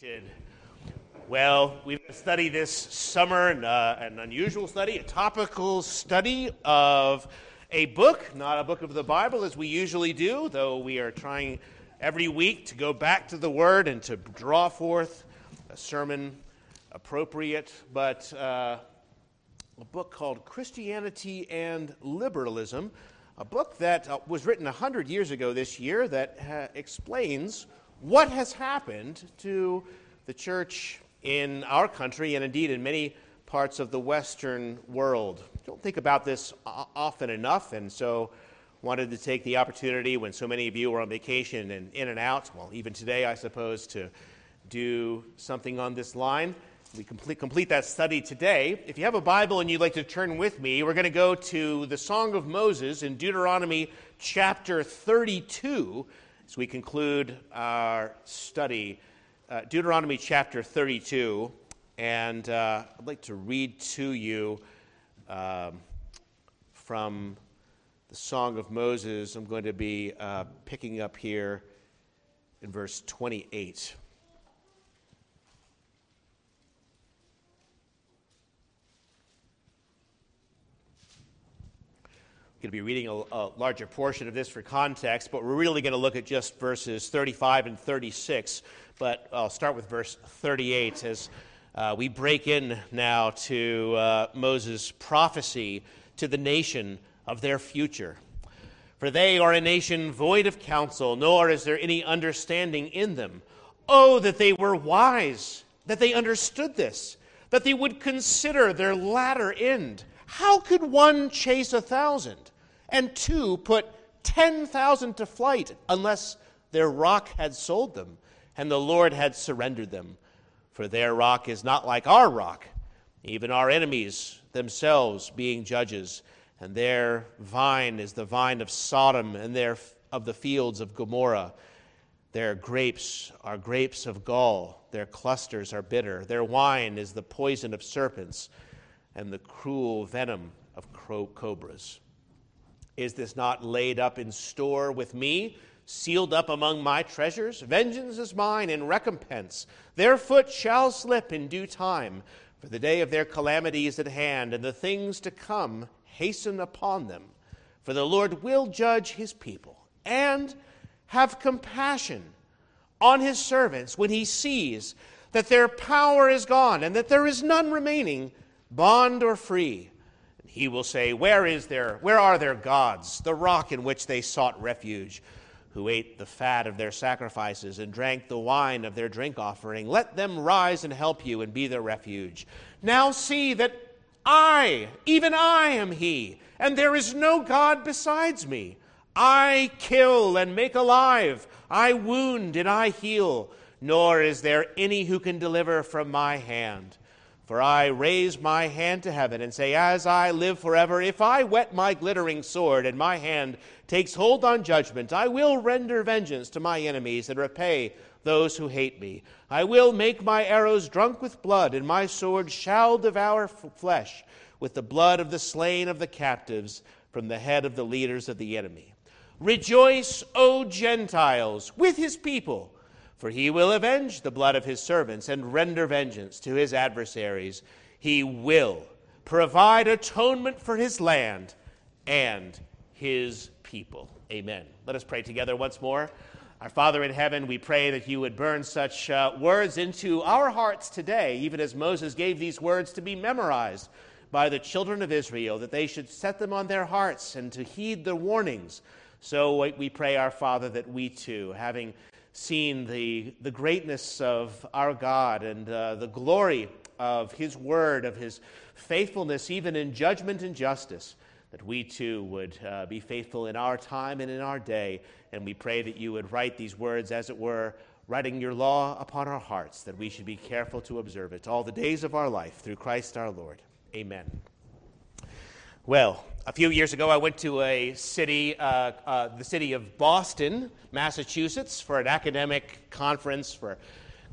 seated. Well, we've studied this summer uh, an unusual study, a topical study of a book, not a book of the Bible as we usually do, though we are trying every week to go back to the Word and to draw forth a sermon appropriate, but uh, a book called Christianity and Liberalism, a book that uh, was written 100 years ago this year that uh, explains what has happened to the church in our country and indeed in many parts of the Western world. Don't think about this often enough, and so wanted to take the opportunity when so many of you are on vacation and in and out, well, even today, I suppose, to do something on this line. We complete, complete that study today. If you have a Bible and you'd like to turn with me, we're going to go to the Song of Moses in Deuteronomy chapter 32 as we conclude our study, uh, Deuteronomy chapter 32, and uh, I'd like to read to you um, from the Song of Moses. I'm going to be uh, picking up here in verse 28. Going to be reading a, a, larger portion of this for context, but we're really going to look at just verses 35 and 36. But I'll start with verse 38 as uh, we break in now to uh, Moses' prophecy to the nation of their future. For they are a nation void of counsel, nor is there any understanding in them. Oh, that they were wise, that they understood this, that they would consider their latter end how could one chase a thousand and two put 10,000 to flight unless their rock had sold them and the Lord had surrendered them? For their rock is not like our rock, even our enemies themselves being judges. And their vine is the vine of Sodom and their, of the fields of Gomorrah. Their grapes are grapes of gall, their clusters are bitter. Their wine is the poison of serpents and the cruel venom of cobras. Is this not laid up in store with me, sealed up among my treasures? Vengeance is mine and recompense. Their foot shall slip in due time, for the day of their calamity is at hand, and the things to come hasten upon them. For the Lord will judge his people and have compassion on his servants when he sees that their power is gone and that there is none remaining bond or free. And he will say, Where is their, where are their gods, the rock in which they sought refuge, who ate the fat of their sacrifices and drank the wine of their drink offering? Let them rise and help you and be their refuge. Now see that I, even I am he, and there is no God besides me. I kill and make alive, I wound and I heal, nor is there any who can deliver from my hand. For I raise my hand to heaven and say, As I live forever, if I whet my glittering sword and my hand takes hold on judgment, I will render vengeance to my enemies and repay those who hate me. I will make my arrows drunk with blood, and my sword shall devour flesh with the blood of the slain of the captives from the head of the leaders of the enemy. Rejoice, O Gentiles, with his people. For he will avenge the blood of his servants and render vengeance to his adversaries. He will provide atonement for his land and his people. Amen. Let us pray together once more. Our Father in heaven, we pray that you would burn such uh, words into our hearts today, even as Moses gave these words to be memorized by the children of Israel, that they should set them on their hearts and to heed the warnings. So we pray, our Father, that we too, having seen the, the greatness of our God and uh, the glory of His word, of His faithfulness, even in judgment and justice, that we too would uh, be faithful in our time and in our day. And we pray that you would write these words, as it were, writing your law upon our hearts, that we should be careful to observe it all the days of our life through Christ our Lord. Amen. Well, a few years ago, I went to a city, uh, uh, the city of Boston, Massachusetts, for an academic conference for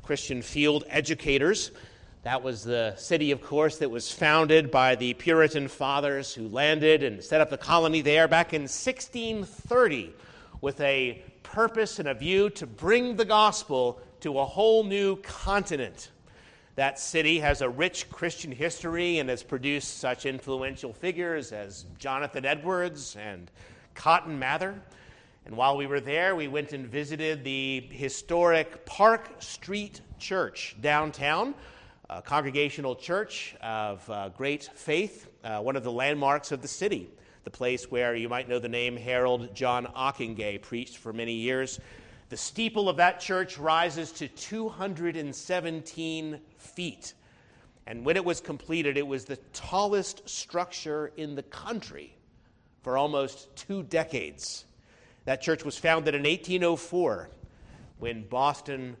Christian field educators. That was the city, of course, that was founded by the Puritan fathers who landed and set up the colony there back in 1630 with a purpose and a view to bring the gospel to a whole new continent. That city has a rich Christian history and has produced such influential figures as Jonathan Edwards and Cotton Mather. And while we were there, we went and visited the historic Park Street Church downtown, a congregational church of uh, great faith, uh, one of the landmarks of the city, the place where you might know the name Harold John Ockenga preached for many years. The steeple of that church rises to 217 feet. And when it was completed, it was the tallest structure in the country for almost two decades. That church was founded in 1804 when Boston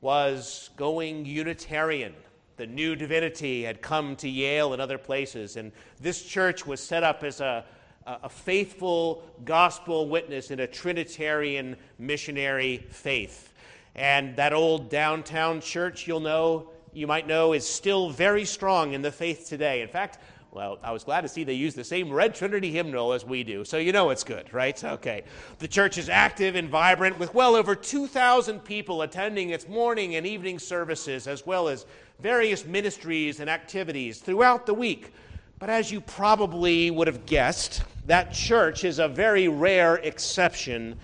was going Unitarian. The new divinity had come to Yale and other places, and this church was set up as a, a faithful gospel witness in a Trinitarian missionary faith. And that old downtown church, you'll know, you might know, is still very strong in the faith today. In fact, well, I was glad to see they use the same Red Trinity hymnal as we do, so you know it's good, right? Okay. The church is active and vibrant with well over 2,000 people attending its morning and evening services, as well as various ministries and activities throughout the week. But as you probably would have guessed, that church is a very rare exception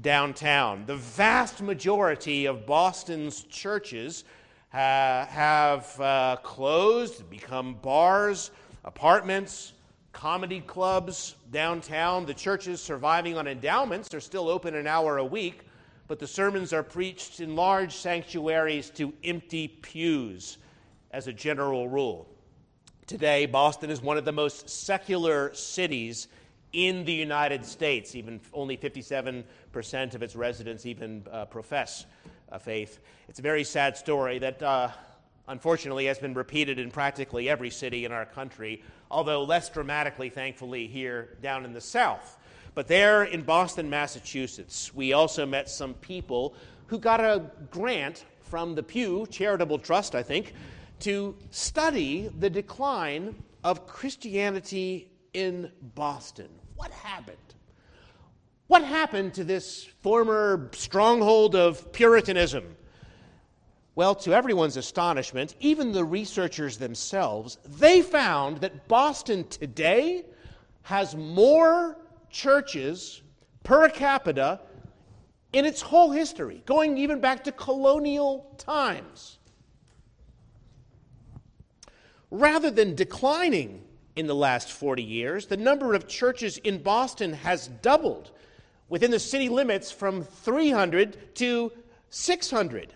downtown. The vast majority of Boston's churches uh, have uh, closed, become bars, apartments, comedy clubs downtown. The churches surviving on endowments are still open an hour a week, but the sermons are preached in large sanctuaries to empty pews as a general rule. Today, Boston is one of the most secular cities in the United States. Even only 57% of its residents even uh, profess a faith. It's a very sad story that uh, unfortunately has been repeated in practically every city in our country, although less dramatically, thankfully, here down in the South. But there in Boston, Massachusetts, we also met some people who got a grant from the Pew Charitable Trust, I think, to study the decline of Christianity in Boston. What happened? What happened to this former stronghold of Puritanism? Well, to everyone's astonishment, even the researchers themselves, they found that Boston today has more churches per capita in its whole history, going even back to colonial times rather than declining in the last 40 years, the number of churches in Boston has doubled within the city limits from 300 to 600.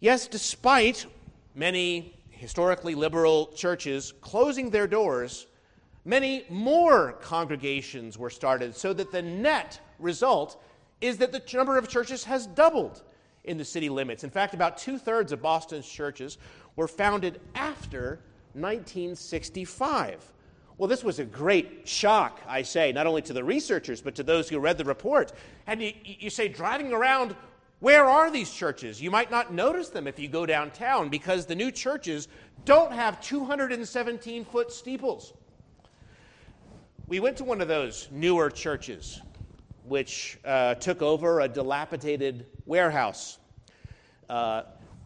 Yes, despite many historically liberal churches closing their doors, many more congregations were started, so that the net result is that the number of churches has doubled in the city limits. In fact, about two thirds of Boston's churches were founded after 1965. Well, this was a great shock, I say, not only to the researchers, but to those who read the report. And you, you, say, driving around, where are these churches? You might not notice them if you go downtown because the new churches don't have 217 foot steeples. We went to one of those newer churches, which uh, took over a dilapidated warehouse. Uh,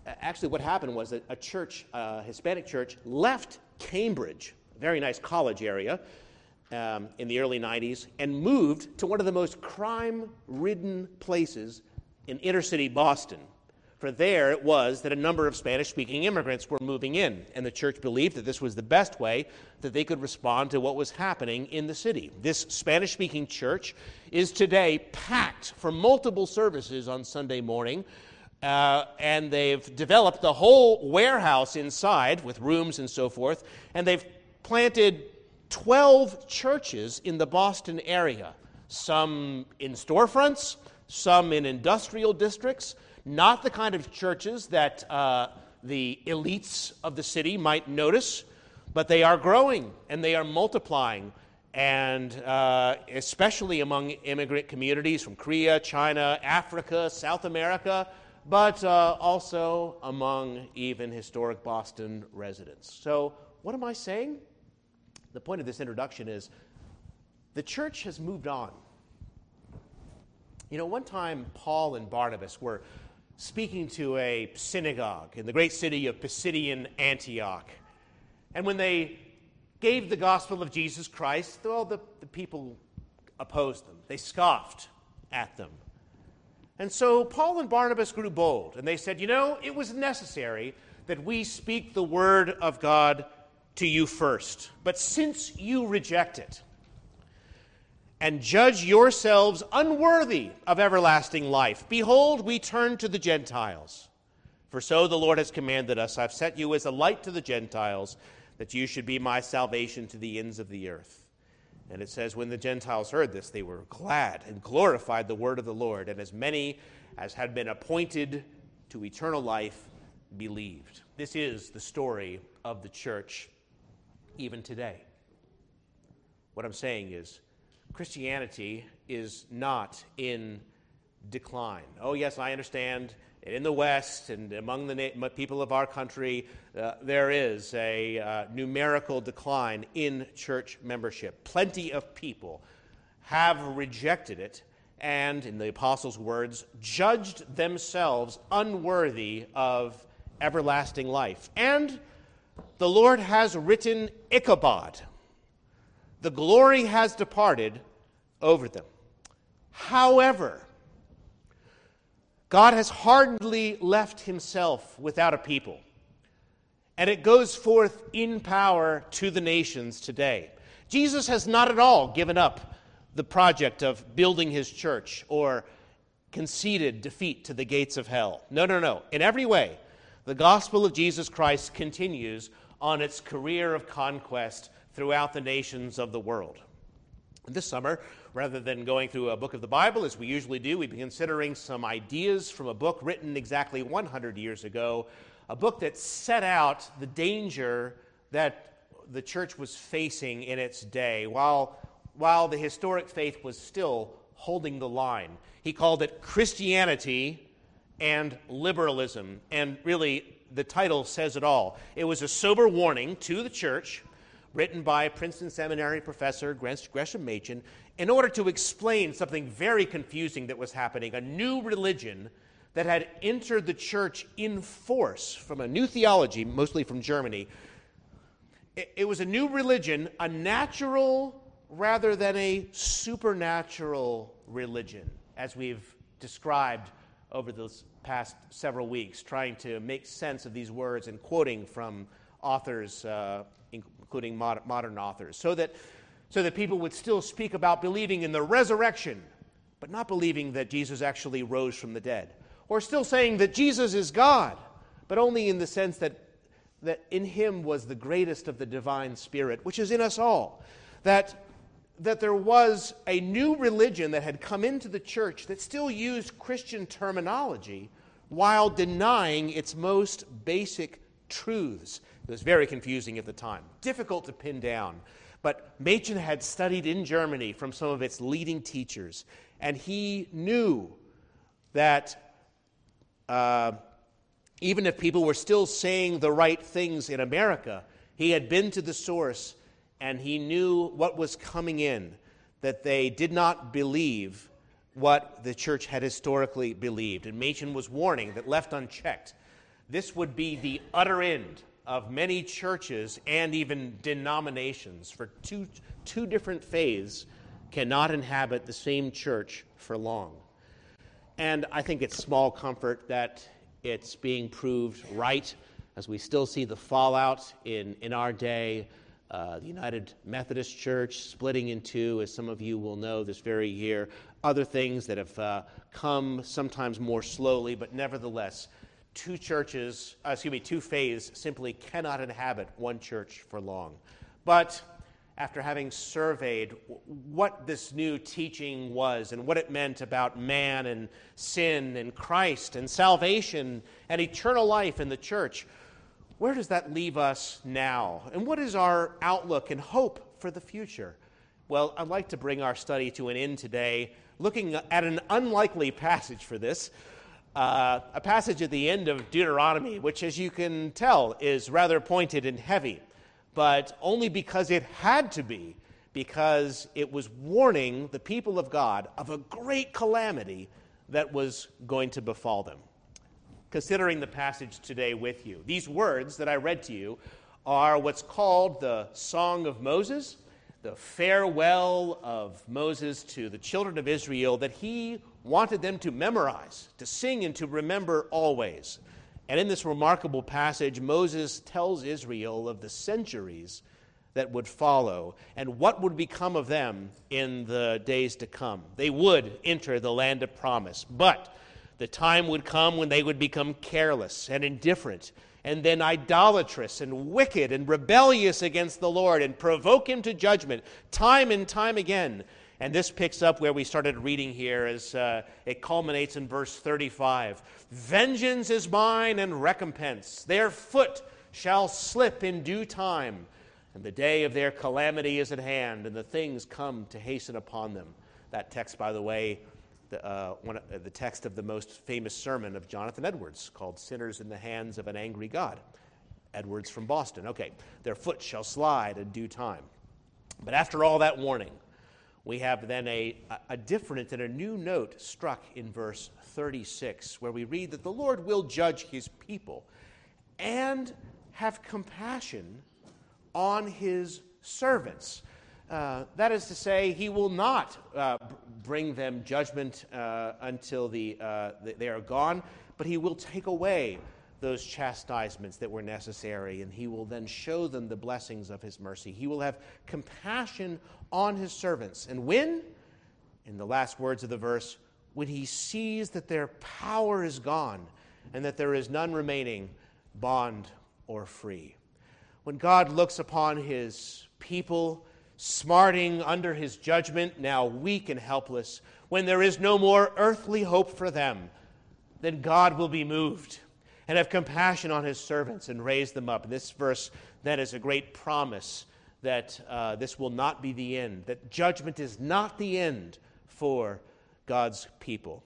actually, what happened was that a church, a Hispanic church, left Cambridge, very nice college area, um, in the early 90s, and moved to one of the most crime ridden places in inner city Boston. For there it was that a number of Spanish speaking immigrants were moving in, and the church believed that this was the best way that they could respond to what was happening in the city. This Spanish speaking church is today packed for multiple services on Sunday morning uh, and they've developed the whole warehouse inside with rooms and so forth, and they've planted 12 churches in the Boston area, some in storefronts, some in industrial districts, not the kind of churches that uh, the elites of the city might notice, but they are growing and they are multiplying. And uh, especially among immigrant communities from Korea, China, Africa, South America, but uh, also among even historic Boston residents. So, what am I saying? The point of this introduction is the church has moved on. You know, one time Paul and Barnabas were speaking to a synagogue in the great city of Pisidian Antioch. And when they gave the gospel of Jesus Christ, well, the, the people opposed them. They scoffed at them. And so Paul and Barnabas grew bold, and they said, You know, it was necessary that we speak the word of God to you first. But since you reject it, and judge yourselves unworthy of everlasting life, behold, we turn to the Gentiles. For so the Lord has commanded us I've set you as a light to the Gentiles, that you should be my salvation to the ends of the earth. And it says, When the Gentiles heard this, they were glad and glorified the word of the Lord, and as many as had been appointed to eternal life believed. This is the story of the church even today. What I'm saying is, Christianity is not in decline. Oh, yes, I understand. In the West and among the na- people of our country, uh, there is a uh, numerical decline in church membership. Plenty of people have rejected it and, in the apostles' words, judged themselves unworthy of everlasting life. And the Lord has written Ichabod. The glory has departed over them. However, God has hardly left himself without a people. And it goes forth in power to the nations today. Jesus has not at all given up the project of building his church or conceded defeat to the gates of hell. No, no, no. In every way, the gospel of Jesus Christ continues on its career of conquest throughout the nations of the world. This summer, rather than going through a book of the Bible as we usually do, we've been considering some ideas from a book written exactly 100 years ago, a book that set out the danger that the church was facing in its day while, while the historic faith was still holding the line. He called it Christianity and Liberalism. And really, the title says it all. It was a sober warning to the church written by Princeton Seminary professor Gresham Machen in order to explain something very confusing that was happening a new religion that had entered the church in force from a new theology, mostly from Germany. It, it was a new religion, a natural rather than a supernatural religion, as we've described over the past several weeks, trying to make sense of these words and quoting from authors uh, including modern authors, so that, so that people would still speak about believing in the resurrection, but not believing that Jesus actually rose from the dead. Or still saying that Jesus is God, but only in the sense that, that in him was the greatest of the divine spirit, which is in us all. That, that there was a new religion that had come into the church that still used Christian terminology while denying its most basic truths. It was very confusing at the time, difficult to pin down. But Machen had studied in Germany from some of its leading teachers, and he knew that uh, even if people were still saying the right things in America, he had been to the source and he knew what was coming in, that they did not believe what the church had historically believed. And Machen was warning that left unchecked, this would be the utter end of many churches and even denominations, for two, two different faiths cannot inhabit the same church for long. And I think it's small comfort that it's being proved right as we still see the fallout in, in our day. Uh, the United Methodist Church splitting in two, as some of you will know this very year. Other things that have uh, come sometimes more slowly, but nevertheless two churches, uh, excuse me, two faiths simply cannot inhabit one church for long. But after having surveyed what this new teaching was and what it meant about man and sin and Christ and salvation and eternal life in the church, where does that leave us now? And what is our outlook and hope for the future? Well, I'd like to bring our study to an end today looking at an unlikely passage for this, uh, a passage at the end of Deuteronomy, which, as you can tell, is rather pointed and heavy, but only because it had to be, because it was warning the people of God of a great calamity that was going to befall them. Considering the passage today with you. These words that I read to you are what's called the Song of Moses, the farewell of Moses to the children of Israel that he wanted them to memorize, to sing, and to remember always. And in this remarkable passage, Moses tells Israel of the centuries that would follow and what would become of them in the days to come. They would enter the land of promise, but the time would come when they would become careless and indifferent and then idolatrous and wicked and rebellious against the Lord and provoke him to judgment time and time again. And this picks up where we started reading here as uh, it culminates in verse 35. Vengeance is mine and recompense. Their foot shall slip in due time. And the day of their calamity is at hand, and the things come to hasten upon them. That text, by the way, the, uh, one, uh, the text of the most famous sermon of Jonathan Edwards called Sinners in the Hands of an Angry God. Edwards from Boston. Okay, their foot shall slide in due time. But after all that warning, we have then a, a different and a new note struck in verse 36, where we read that the Lord will judge his people and have compassion on his servants. Uh, that is to say, he will not uh, bring them judgment uh, until the, uh, they are gone, but he will take away those chastisements that were necessary, and he will then show them the blessings of his mercy. He will have compassion on his servants. And when, in the last words of the verse, when he sees that their power is gone and that there is none remaining, bond or free. When God looks upon his people, smarting under his judgment, now weak and helpless, when there is no more earthly hope for them, then God will be moved and have compassion on his servants and raise them up. This verse then is a great promise that uh, this will not be the end, that judgment is not the end for God's people.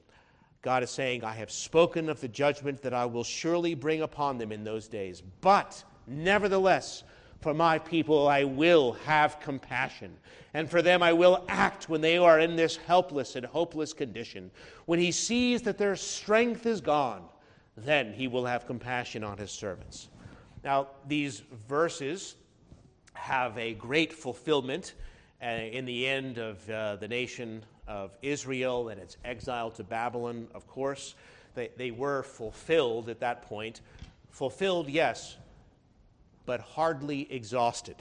God is saying, I have spoken of the judgment that I will surely bring upon them in those days. But, nevertheless, for my people I will have compassion, and for them I will act when they are in this helpless and hopeless condition. When he sees that their strength is gone, then he will have compassion on his servants. Now, these verses have a great fulfillment uh, in the end of uh, the nation of Israel and its exile to Babylon, of course. They, they were fulfilled at that point. Fulfilled, yes, but hardly exhausted.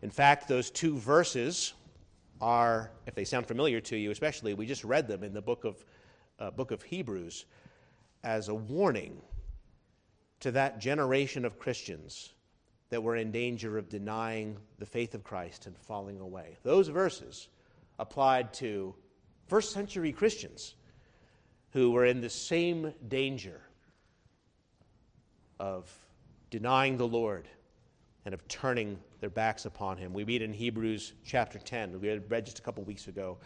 In fact, those two verses are, if they sound familiar to you, especially, we just read them in the book of, uh, book of Hebrews as a warning to that generation of Christians that were in danger of denying the faith of Christ and falling away. Those verses applied to first century Christians who were in the same danger of denying the Lord and of turning their backs upon him. We read in Hebrews chapter 10, we read just a couple weeks ago.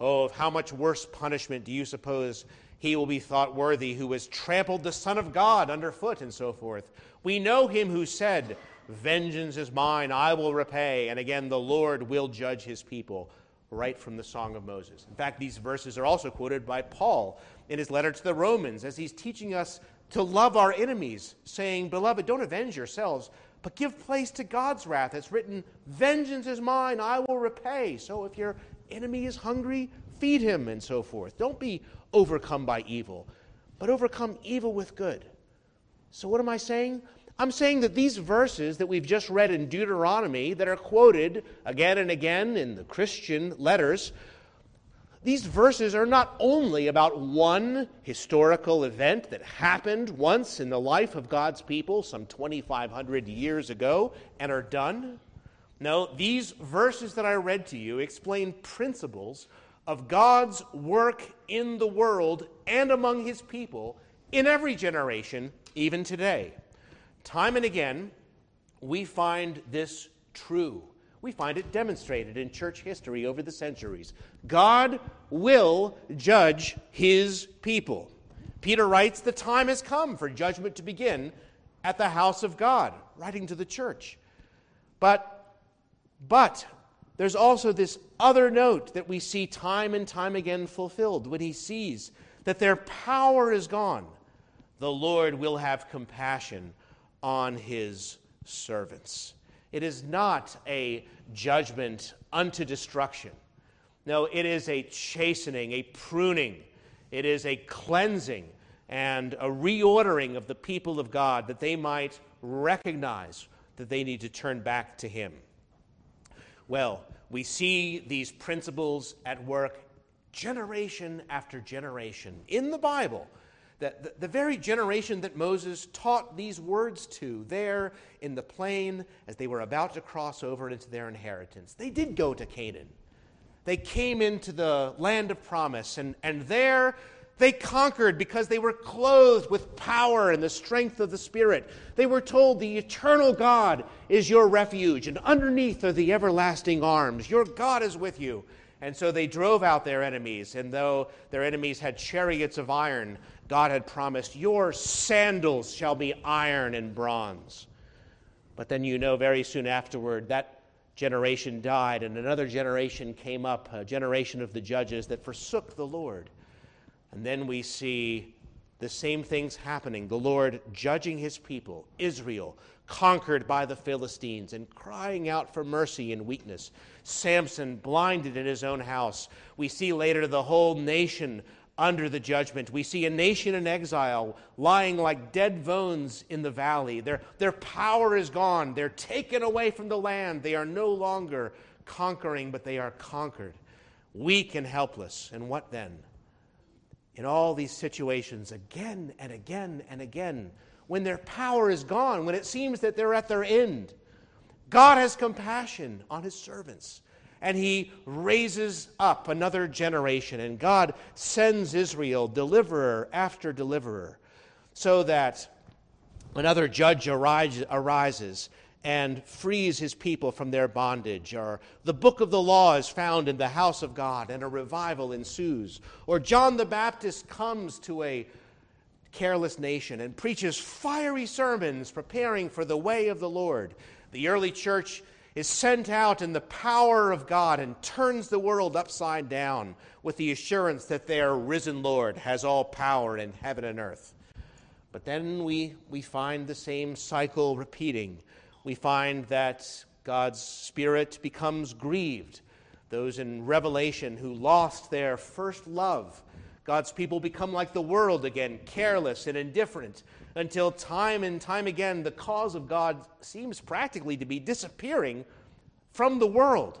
Oh, of how much worse punishment do you suppose he will be thought worthy who has trampled the Son of God underfoot and so forth. We know him who said, Vengeance is mine, I will repay. And again, the Lord will judge his people, right from the Song of Moses. In fact, these verses are also quoted by Paul in his letter to the Romans as he's teaching us to love our enemies, saying, Beloved, don't avenge yourselves, but give place to God's wrath. It's written, Vengeance is mine, I will repay. So if your enemy is hungry, feed him, and so forth. Don't be overcome by evil, but overcome evil with good. So, what am I saying? I'm saying that these verses that we've just read in Deuteronomy, that are quoted again and again in the Christian letters, these verses are not only about one historical event that happened once in the life of God's people some 2,500 years ago and are done. No, these verses that I read to you explain principles of God's work in the world and among his people in every generation, even today. Time and again, we find this true. We find it demonstrated in church history over the centuries. God will judge his people. Peter writes, The time has come for judgment to begin at the house of God, writing to the church. But, but, there's also this other note that we see time and time again fulfilled when he sees that their power is gone. the Lord will have compassion on his servants. It is not a judgment unto destruction. No, it is a chastening, a pruning, it is a cleansing and a reordering of the people of God that they might recognize that they need to turn back to Him. Well, we see these principles at work generation after generation in the Bible. That the, the, very generation that Moses taught these words to there in the plain as they were about to cross over into their inheritance. They did go to Canaan. They came into the land of promise, and, and there they conquered because they were clothed with power and the strength of the Spirit. They were told, The eternal God is your refuge, and underneath are the everlasting arms. Your God is with you. And so they drove out their enemies, and though their enemies had chariots of iron, God had promised, Your sandals shall be iron and bronze. But then you know very soon afterward that generation died, and another generation came up, a generation of the judges that forsook the Lord. And then we see the same things happening the Lord judging his people, Israel, conquered by the Philistines and crying out for mercy in weakness. Samson blinded in his own house. We see later the whole nation under the judgment. We see a nation in exile lying like dead bones in the valley. Their, their power is gone. They're taken away from the land. They are no longer conquering, but they are conquered, weak and helpless. And what then? in all these situations again and again and again when their power is gone, when it seems that they're at their end. God has compassion on his servants and he raises up another generation, and God sends Israel deliverer after deliverer, so that another judge arises and frees his people from their bondage. Or the book of the law is found in the house of God and a revival ensues. Or John the Baptist comes to a careless nation and preaches fiery sermons preparing for the way of the Lord. The early church is sent out in the power of God and turns the world upside down with the assurance that their risen Lord has all power in heaven and earth. But then we, we find the same cycle repeating we find that God's Spirit becomes grieved. Those in Revelation who lost their first love, God's people become like the world again, careless and indifferent, until time and time again the cause of God seems practically to be disappearing from the world.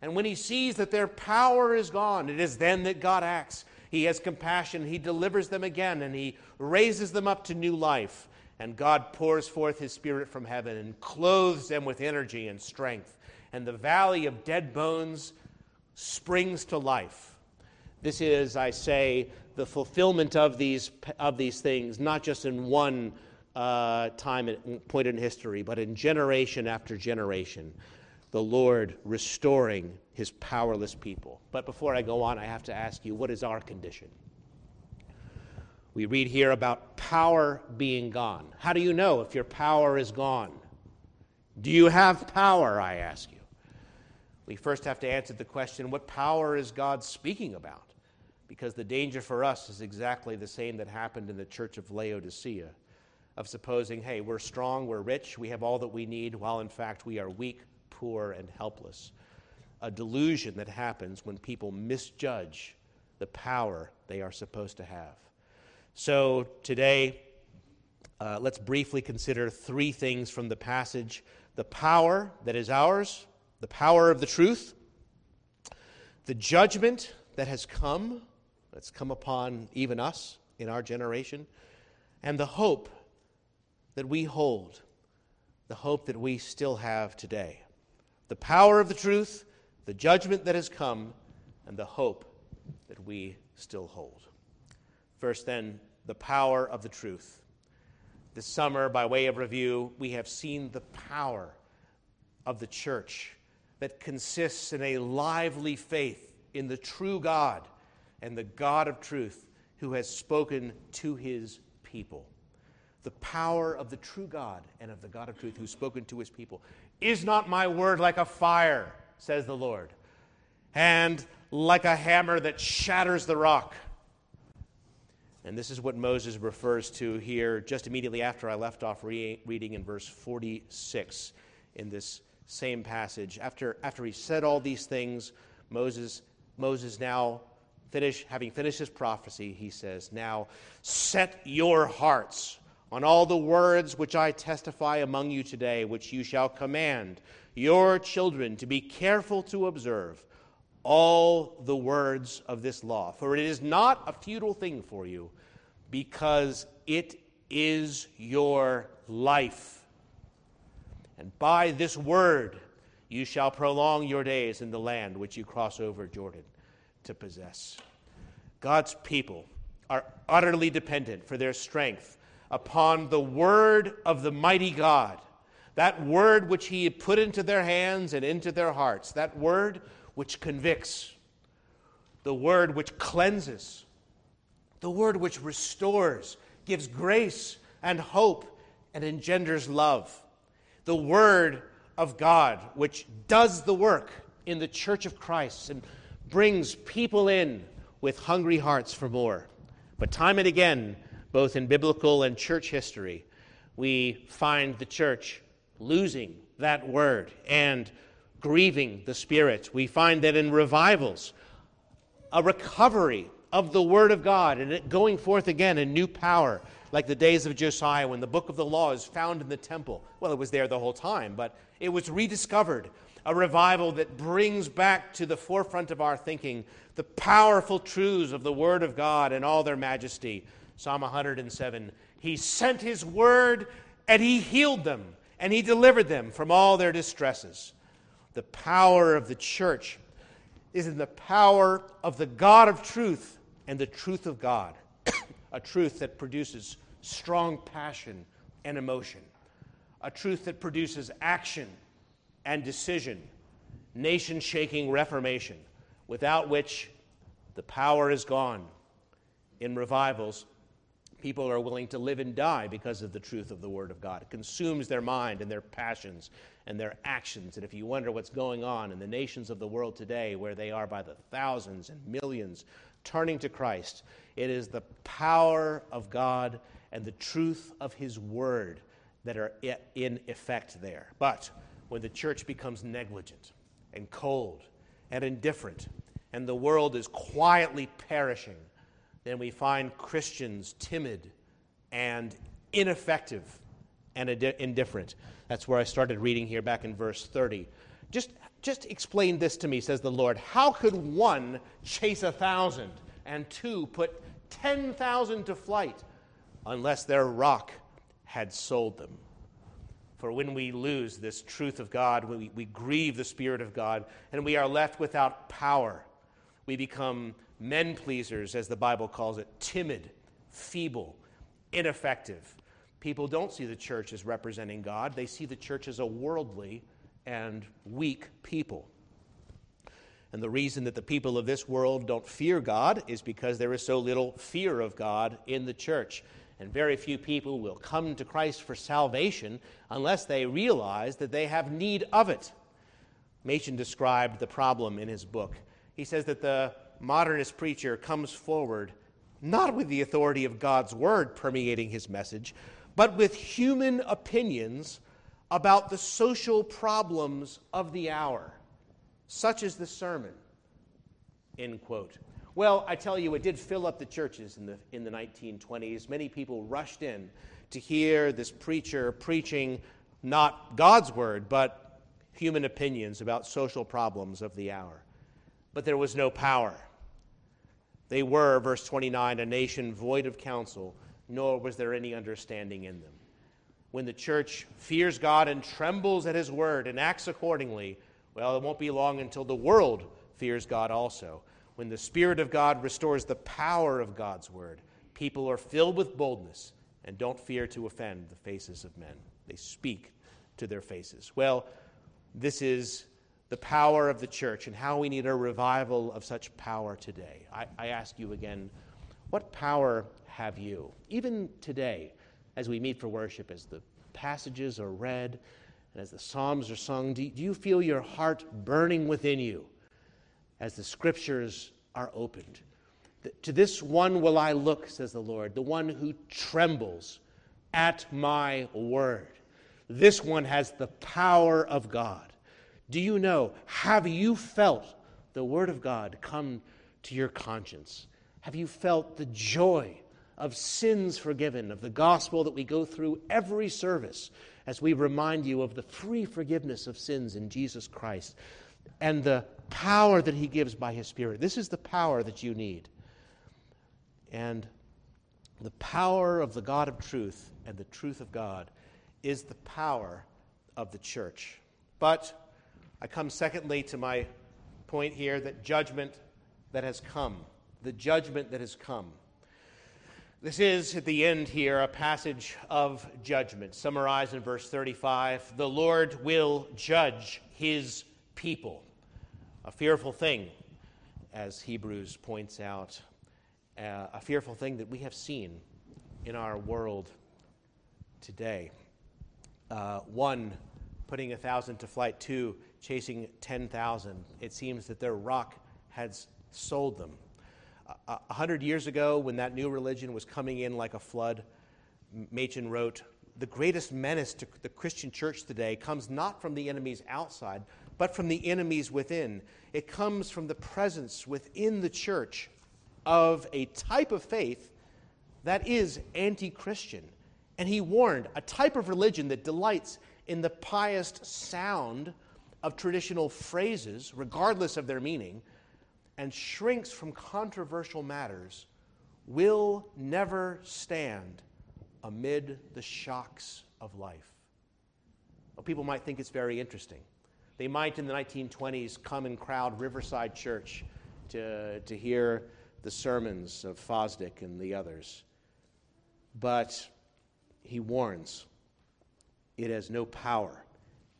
And when he sees that their power is gone, it is then that God acts. He has compassion, he delivers them again, and he raises them up to new life and God pours forth his Spirit from heaven and clothes them with energy and strength. And the valley of dead bones springs to life. This is, I say, the fulfillment of these, of these things, not just in one uh, time point in history, but in generation after generation. The Lord restoring his powerless people. But before I go on, I have to ask you what is our condition? We read here about power being gone. How do you know if your power is gone? Do you have power, I ask you? We first have to answer the question what power is God speaking about? Because the danger for us is exactly the same that happened in the church of Laodicea of supposing, hey, we're strong, we're rich, we have all that we need, while in fact we are weak, poor, and helpless. A delusion that happens when people misjudge the power they are supposed to have. So today, uh, let's briefly consider three things from the passage the power that is ours, the power of the truth, the judgment that has come, that's come upon even us in our generation, and the hope that we hold, the hope that we still have today. The power of the truth, the judgment that has come, and the hope that we still hold. First, then, the power of the truth. This summer, by way of review, we have seen the power of the church that consists in a lively faith in the true God and the God of truth who has spoken to his people. The power of the true God and of the God of truth who's spoken to his people. Is not my word like a fire, says the Lord, and like a hammer that shatters the rock? And this is what Moses refers to here just immediately after I left off re- reading in verse 46 in this same passage. After, after he said all these things, Moses, Moses now, finish, having finished his prophecy, he says, Now set your hearts on all the words which I testify among you today, which you shall command your children to be careful to observe all the words of this law. For it is not a futile thing for you, because it is your life. And by this word you shall prolong your days in the land which you cross over Jordan to possess. God's people are utterly dependent for their strength upon the word of the mighty God, that word which He put into their hands and into their hearts, that word which convicts, the word which cleanses, the word which restores, gives grace and hope, and engenders love, the word of God which does the work in the church of Christ and brings people in with hungry hearts for more. But time and again, both in biblical and church history, we find the church losing that word and grieving the Spirit. We find that in revivals, a recovery of the Word of God and it going forth again in new power, like the days of Josiah when the book of the law is found in the temple. Well, it was there the whole time, but it was rediscovered. A revival that brings back to the forefront of our thinking the powerful truths of the Word of God and all their majesty. Psalm 107 He sent His Word and He healed them and He delivered them from all their distresses. The power of the church is in the power of the God of truth and the truth of God, a truth that produces strong passion and emotion, a truth that produces action and decision, nation shaking reformation, without which the power is gone. In revivals, people are willing to live and die because of the truth of the Word of God. It consumes their mind and their passions and their actions. And if you wonder what's going on in the nations of the world today, where they are by the thousands and millions turning to Christ, it is the power of God and the truth of His Word that are in effect there. But when the church becomes negligent and cold and indifferent, and the world is quietly perishing, then we find Christians timid and ineffective and indifferent. That's where I started reading here back in verse 30. Just, just explain this to me, says the Lord. How could one chase a thousand and two put 10,000 to flight unless their rock had sold them? For when we lose this truth of God, we, we grieve the Spirit of God, and we are left without power, we become men pleasers, as the Bible calls it, timid, feeble, ineffective. People don't see the church as representing God, they see the church as a worldly and weak people. And the reason that the people of this world don't fear God is because there is so little fear of God in the church. And very few people will come to Christ for salvation unless they realize that they have need of it. Machen described the problem in his book. He says that the modernist preacher comes forward not with the authority of God's word permeating his message, but with human opinions about the social problems of the hour, such as the sermon. End quote. Well, I tell you, it did fill up the churches in the, in the 1920s. Many people rushed in to hear this preacher preaching not God's word, but human opinions about social problems of the hour. But there was no power. They were, verse 29, a nation void of counsel, nor was there any understanding in them. When the church fears God and trembles at his word and acts accordingly, well, it won't be long until the world fears God also. When the Spirit of God restores the power of God's word, people are filled with boldness and don't fear to offend the faces of men. They speak to their faces. Well, this is the power of the church and how we need a revival of such power today. I, I, ask you again, what power have you? Even today, as we meet for worship, as the passages are read and as the Psalms are sung, do, do you feel your heart burning within you as the scriptures are opened? To this one will I look, says the Lord, the one who trembles at my word. This one has the power of God. Do you know? Have you felt the word of God come to your conscience? Have you felt the joy of sins forgiven, of the gospel that we go through every service as we remind you of the free forgiveness of sins in Jesus Christ and the power that he gives by his Spirit? This is the power that you need. And the power of the God of truth and the truth of God is the power of the church. But I come secondly to my point here that judgment that has come, the judgment that has come. This is, at the end here, a passage of judgment, summarized in verse 35. The Lord will judge his people. A fearful thing, as Hebrews points out uh, a fearful thing that we have seen in our world today. Uh, one, putting a thousand to flight, two, chasing 10,000. It seems that their rock has sold them. A hundred years ago, when that new religion was coming in like a flood, Machen wrote, The greatest menace to the Christian church today comes not from the enemies outside, but from the enemies within. It comes from the presence within the church of a type of faith that is anti Christian. And he warned a type of religion that delights in the pious sound of traditional phrases, regardless of their meaning, and shrinks from controversial matters, will never stand amid the shocks of life. Well, people might think it's very interesting. They might, in the 1920s, come and crowd Riverside Church to, to hear the sermons of Fosdick and the others. But he warns it has no power,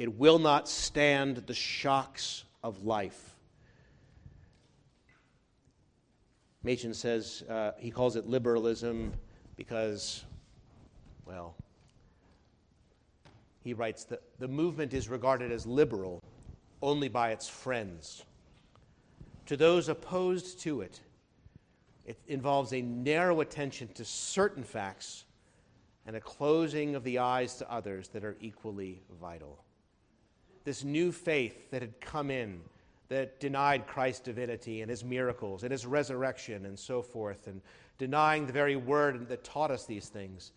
it will not stand the shocks of life. Machen says uh, he calls it liberalism because, well, he writes that the movement is regarded as liberal only by its friends. To those opposed to it, it involves a narrow attention to certain facts and a closing of the eyes to others that are equally vital. This new faith that had come in that denied Christ's divinity and his miracles and his resurrection and so forth, and denying the very word that taught us these things.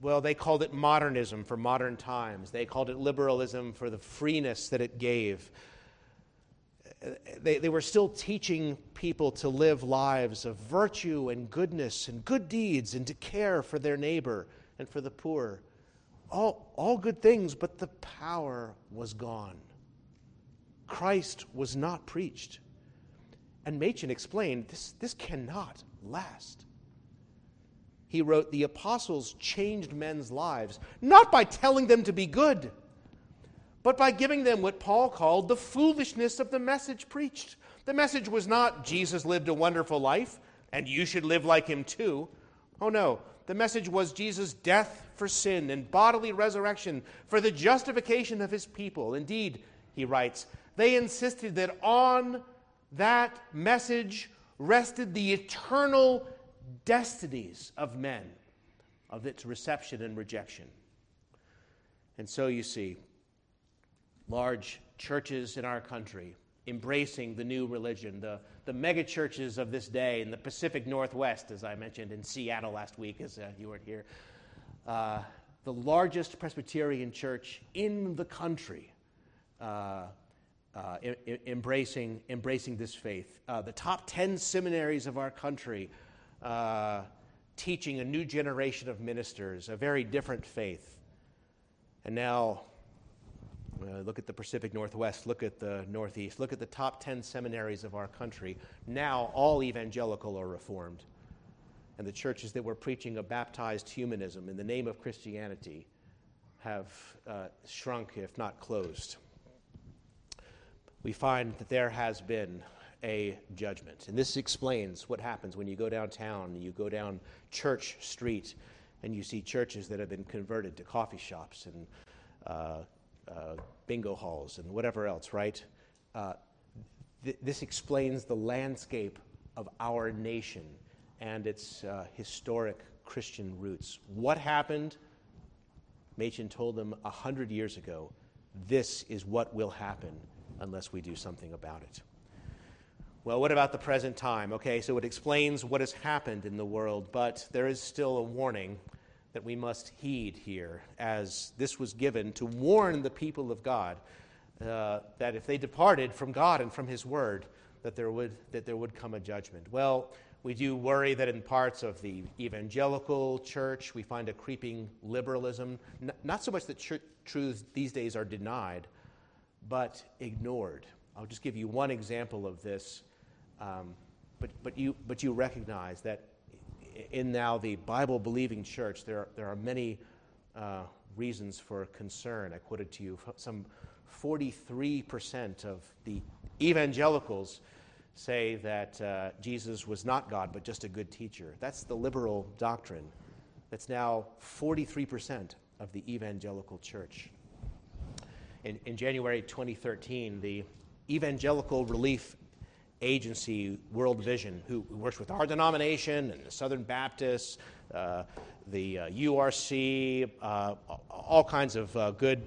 Well, they called it modernism for modern times. They called it liberalism for the freeness that it gave they, they were still teaching people to live lives of virtue and goodness and good deeds and to care for their neighbor and for the poor. All, all good things, but the power was gone. Christ was not preached. And Machen explained this, this cannot last. He wrote, The apostles changed men's lives, not by telling them to be good but by giving them what Paul called the foolishness of the message preached. The message was not Jesus lived a wonderful life and you should live like him too. Oh no, the message was Jesus' death for sin and bodily resurrection for the justification of his people. Indeed, he writes, they insisted that on that message rested the eternal destinies of men, of its reception and rejection. And so you see, large churches in our country embracing the new religion, the, the mega churches of this day in the Pacific Northwest, as I mentioned in Seattle last week, as uh, you weren't here. Uh, the largest Presbyterian church in the country uh, uh embracing, embracing this faith. Uh, the top 10 seminaries of our country uh, teaching a new generation of ministers, a very different faith. And now uh, look at the Pacific Northwest, look at the Northeast, look at the top 10 seminaries of our country. Now, all evangelical or reformed. And the churches that were preaching a baptized humanism in the name of Christianity have uh, shrunk, if not closed. We find that there has been a judgment. And this explains what happens when you go downtown, you go down Church Street, and you see churches that have been converted to coffee shops and uh, uh, bingo halls and whatever else, right? Uh, th- this explains the landscape of our nation and its uh, historic Christian roots. What happened? Machen told them a hundred years ago this is what will happen unless we do something about it. Well, what about the present time? Okay, so it explains what has happened in the world, but there is still a warning that we must heed here, as this was given to warn the people of God uh, that if they departed from God and from His Word, that there would that there would come a judgment. Well, we do worry that in parts of the evangelical church we find a creeping liberalism. N- not so much that tr- truths these days are denied, but ignored. I'll just give you one example of this. Um, but, but, you, but you recognize that in now the Bible believing church, there, there are many uh, reasons for concern. I quoted to you some 43% of the evangelicals say that uh, Jesus was not God, but just a good teacher. That's the liberal doctrine. That's now 43% of the evangelical church. In, in January 2013, the Evangelical Relief Agency, World Vision, who works with our denomination and the Southern Baptists, uh, the uh, URC, uh, all kinds of uh, good,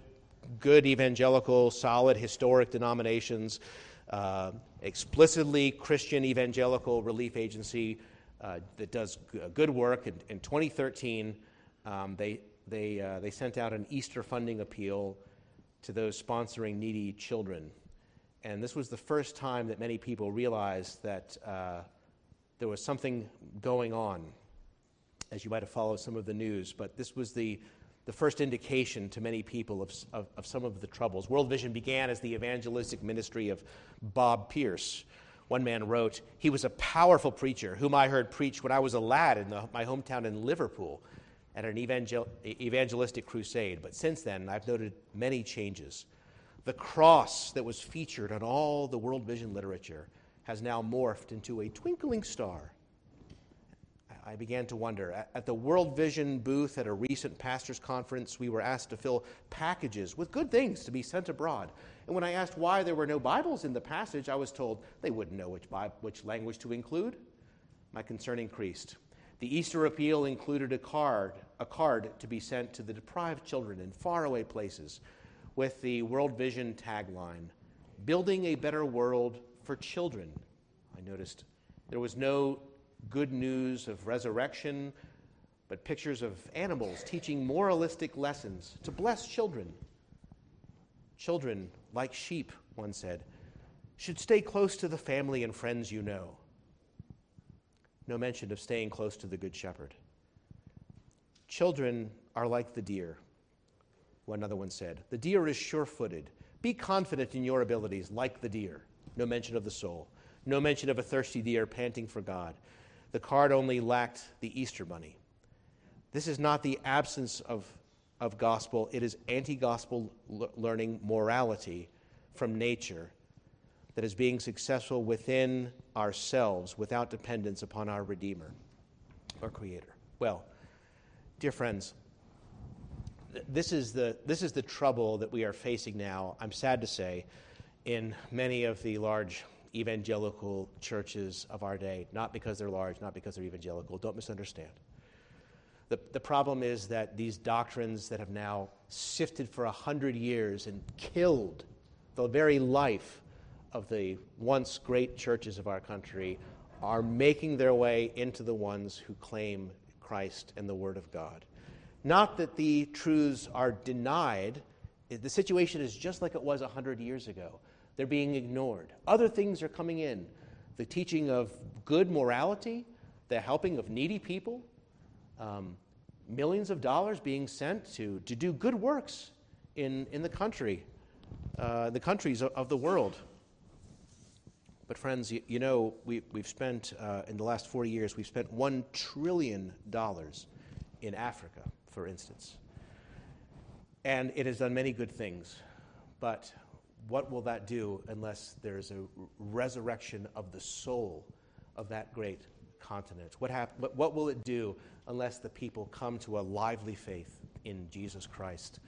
good evangelical, solid, historic denominations, uh, explicitly Christian Evangelical Relief Agency uh, that does good work. In, in 2013, um, they, they, they sent out an Easter funding appeal to those sponsoring needy children and this was the first time that many people realized that uh, there was something going on, as you might have followed some of the news. But this was the, the first indication to many people of, of, of some of the troubles. World Vision began as the evangelistic ministry of Bob Pierce. One man wrote, He was a powerful preacher whom I heard preach when I was a lad in the, my hometown in Liverpool at an evangel- evangelistic crusade. But since then, I've noted many changes. The cross that was featured on all the World Vision literature has now morphed into a twinkling star. I began to wonder. At the World Vision booth at a recent pastors' conference, we were asked to fill packages with good things to be sent abroad. And when I asked why there were no Bibles in the passage, I was told they wouldn't know which, Bible, which language to include. My concern increased. The Easter appeal included a card, a card to be sent to the deprived children in faraway places with the World Vision tagline Building a Better World for Children. I noticed there was no good news of resurrection, but pictures of animals teaching moralistic lessons to bless children. Children, like sheep, one said, should stay close to the family and friends you know. No mention of staying close to the Good Shepherd. Children are like the deer another one said. The deer is sure footed. Be confident in your abilities, like the deer. No mention of the soul. No mention of a thirsty deer panting for God. The card only lacked the Easter bunny. This is not the absence of, of gospel, it is anti gospel learning morality from nature that is being successful within ourselves without dependence upon our Redeemer or Creator. Well, dear friends, this is the this is the trouble that we are facing now. I'm sad to say, in many of the large evangelical churches of our day. Not because they're large, not because they're evangelical. Don't misunderstand. The, the problem is that these doctrines that have now sifted for a hundred years and killed the very life of the once great churches of our country are making their way into the ones who claim Christ and the Word of God. Not that the truths are denied. The situation is just like it was 100 years ago. They're being ignored. Other things are coming in the teaching of good morality, the helping of needy people, um, millions of dollars being sent to, to do good works in, in the country, uh, the countries of, the world. But, friends, you, you know, we, we've spent, uh, in the last 40 years, we've spent $1 trillion in Africa for instance. And it has done many good things, but what will that do unless there's a resurrection of the soul of that great continent? What, hap- what will it do unless the people come to a lively faith in Jesus Christ?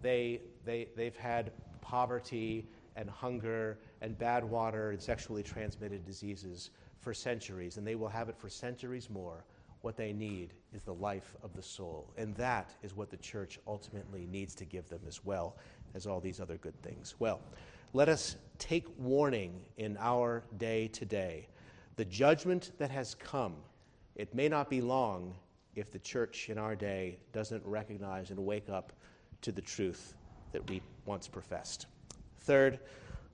They, they, they've had poverty and hunger and bad water and sexually transmitted diseases for centuries, and they will have it for centuries more. What they need is the life of the soul. And that is what the church ultimately needs to give them as well as all these other good things. Well, let us take warning in our day today. The judgment that has come, it may not be long if the church in our day doesn't recognize and wake up to the truth that we once professed. Third,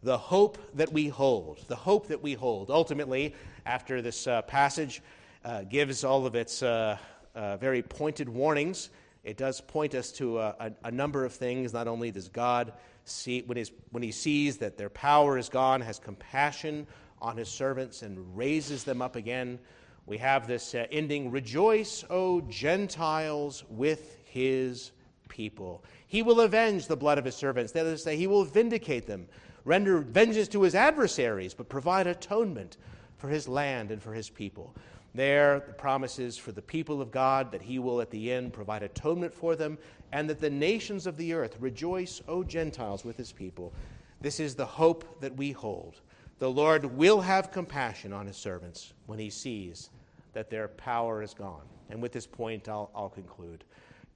the hope that we hold. The hope that we hold. Ultimately, after this uh, passage uh, gives all of its uh, uh very pointed warnings, it does point us to a, a, a, number of things. Not only does God see, when, when He sees that their power is gone, has compassion on His servants and raises them up again, we have this uh, ending Rejoice, O Gentiles, with His people. He will avenge the blood of His servants. That is to say, He will vindicate them render vengeance to his adversaries, but provide atonement for his land and for his people. There, the promises for the people of God that he will at the end provide atonement for them, and that the nations of the earth rejoice, O Gentiles, with his people. This is the hope that we hold. The Lord will have compassion on his servants when he sees that their power is gone. And with this point, I'll, I'll conclude.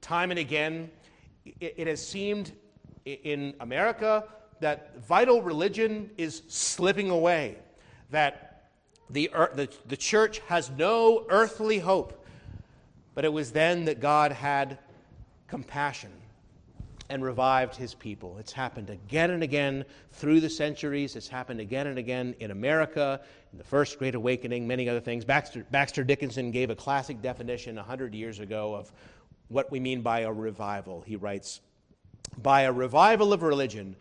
Time and again, it, it has seemed in America, that vital religion is slipping away, that the, the, the church has no earthly hope. But it was then that God had compassion and revived his people. It's happened again and again through the centuries. It's happened again and again in America, in the First Great Awakening, many other things. Baxter, Baxter Dickinson gave a classic definition 100 years ago of what we mean by a revival. He writes By a revival of religion,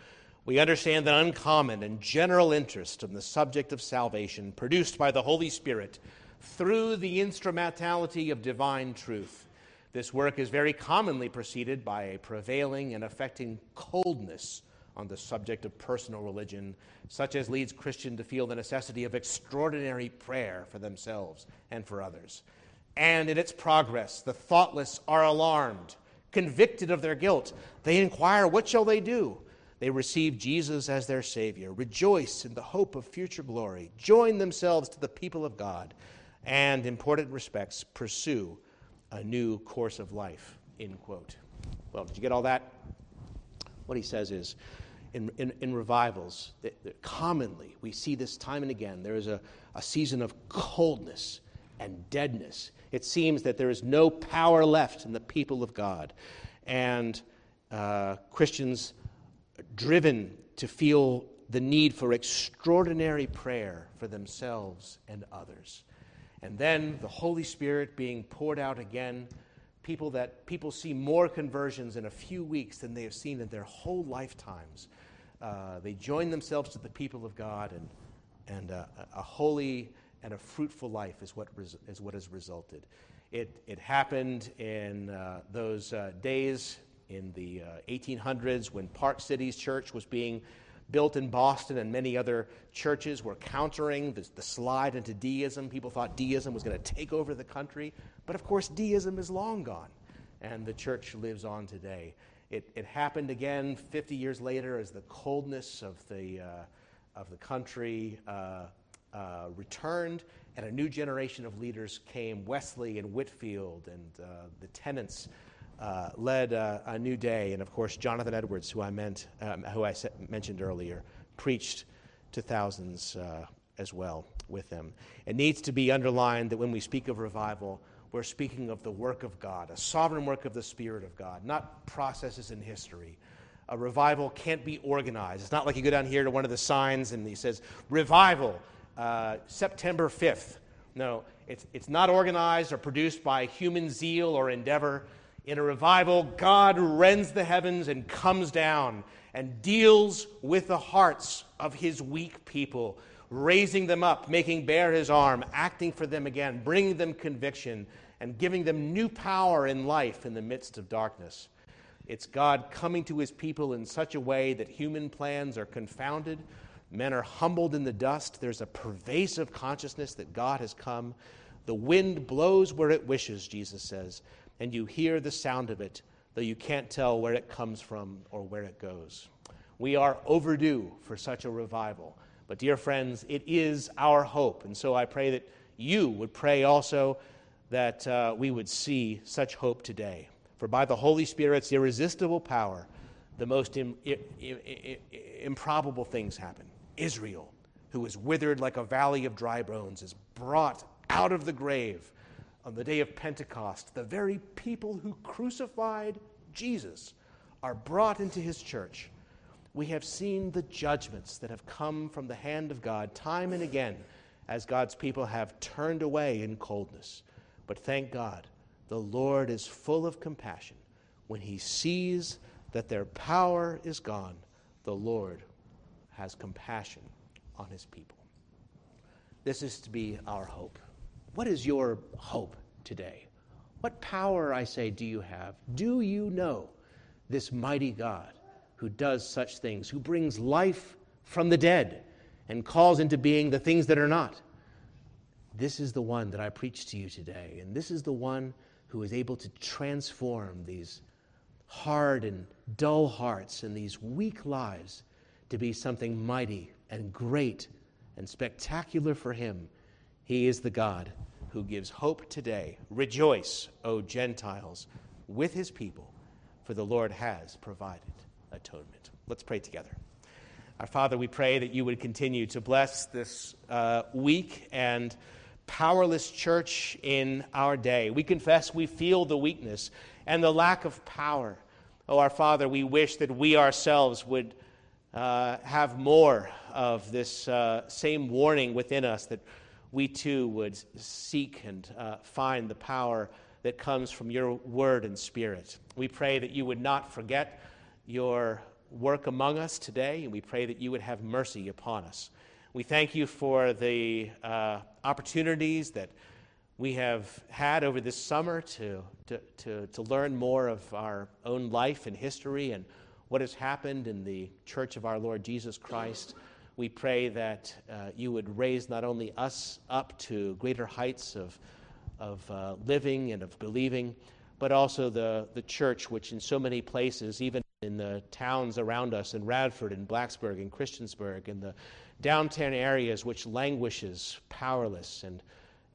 we understand an uncommon and general interest in the subject of salvation produced by the Holy Spirit through the instrumentality of divine truth. This work is very commonly preceded by a prevailing and affecting coldness on the subject of personal religion, such as leads Christians to feel the necessity of extraordinary prayer for themselves and for others. And in its progress, the thoughtless are alarmed, convicted of their guilt. They inquire, What shall they do? They receive Jesus as their Savior, rejoice in the hope of future glory, join themselves to the people of God, and, important respects, pursue a new course of life. End quote. Well, did you get all that? What he says is, in, in, in revivals, that, that commonly we see this time and again. There is a, a season of coldness and deadness. It seems that there is no power left in the people of God. And uh, Christians driven to feel the need for extraordinary prayer for themselves and others. And then the Holy Spirit being poured out again, people that people see more conversions in a few weeks than they have seen in their whole lifetimes. Uh, they join themselves to the people of God, and, and uh, a holy and a fruitful life is what, res- is what has resulted. It, it happened in uh, those uh, days in the uh, 1800s when Park Street Church was being built in Boston and many other churches were countering the, the slide into deism. People thought deism was going to take over the country. But of course, deism is long gone, and the church lives on today. It, it happened again 50 years later as the coldness of the, uh, of the country uh, uh, returned, and a new generation of leaders came Wesley and Whitefield and uh, the Tennents uh, led uh, a new day, and of course Jonathan Edwards, who I meant, um, who I mentioned earlier, preached to thousands uh, as well with them. It needs to be underlined that when we speak of revival, we're speaking of the work of God, a sovereign work of the Spirit of God, not processes in history. A revival can't be organized. It's not like you go down here to one of the signs and he says, Revival, uh, September 5th. No, it's, it's not organized or produced by human zeal or endeavor. In a revival, God rends the heavens and comes down and deals with the hearts of his weak people, raising them up, making bare his arm, acting for them again, bringing them conviction, and giving them new power in life in the midst of darkness. It's God coming to his people in such a way that human plans are confounded. Men are humbled in the dust. There's a pervasive consciousness that God has come. The wind blows where it wishes, Jesus says and you hear the sound of it, though you can't tell where it comes from or where it goes. We are overdue for such a revival, But, dear friends, it is our hope. And so I pray that you would pray also that uh, we would see such hope today. For by the Holy Spirit's irresistible power, the most Im- I- I- improbable things happen. Israel, who was withered like a valley of dry bones, is brought out of the grave on the day of Pentecost. The very people who crucified Jesus are brought into his church. We have seen the judgments that have come from the hand of God time and again as God's people have turned away in coldness. But thank God, the Lord is full of compassion. When he sees that their power is gone, the Lord has compassion on his people. This is to be our hope. What is your hope today? What power, I say, do you have? Do you know this mighty God who does such things, who brings life from the dead and calls into being the things that are not? This is the one that I preach to you today, and this is the one who is able to transform these hard and dull hearts and these weak lives to be something mighty and great and spectacular for Him. He is the God who gives hope today. Rejoice, O Gentiles, with His people, for the Lord has provided atonement. Let's pray together. Our Father, we pray that you would continue to bless this uh, weak and powerless church in our day. We confess we feel the weakness and the lack of power. Oh, our Father, we wish that we ourselves would uh, have more of this uh, same warning within us, that we too would seek and uh, find the power that comes from your word and spirit. We pray that you would not forget your work among us today, and we pray that you would have mercy upon us. We thank you for the uh, opportunities that we have had over this summer to, to, to, to, learn more of our own life and history and what has happened in the church of our Lord Jesus Christ. We pray that uh, you would raise not only us up to greater heights of, of uh, living and of believing, but also the, the church, which in so many places, even in the towns around us, in Radford and Blacksburg and Christiansburg, and the downtown areas which languishes, powerless and,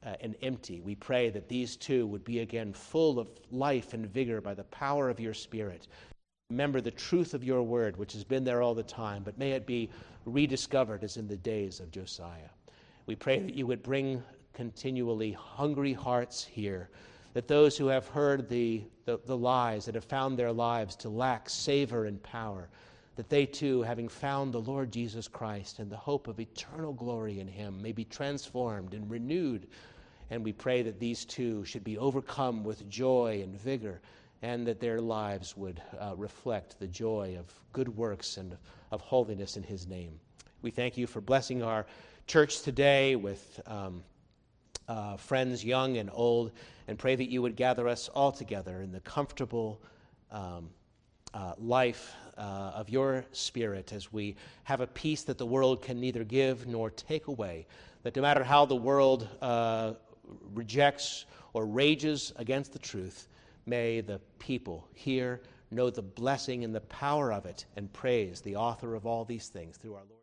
uh, and empty. We pray that these two would be again full of life and vigor by the power of your Spirit. Remember the truth of your word, which has been there all the time, but may it be rediscovered as in the days of Josiah. We pray that you would bring continually hungry hearts here, that those who have heard the, the, the lies, that have found their lives to lack savor and power, that they too, having found the Lord Jesus Christ and the hope of eternal glory in him, may be transformed and renewed. And we pray that these two should be overcome with joy and vigor, and that their lives would uh, reflect the joy of good works and of holiness in his name. We thank you for blessing our church today with um, uh, friends young and old, and pray that you would gather us all together in the comfortable um, uh, life uh, of your Spirit as we have a peace that the world can neither give nor take away. That no matter how the world uh, rejects or rages against the truth, may the people here know the blessing and the power of it and praise the author of all these things through our Lord.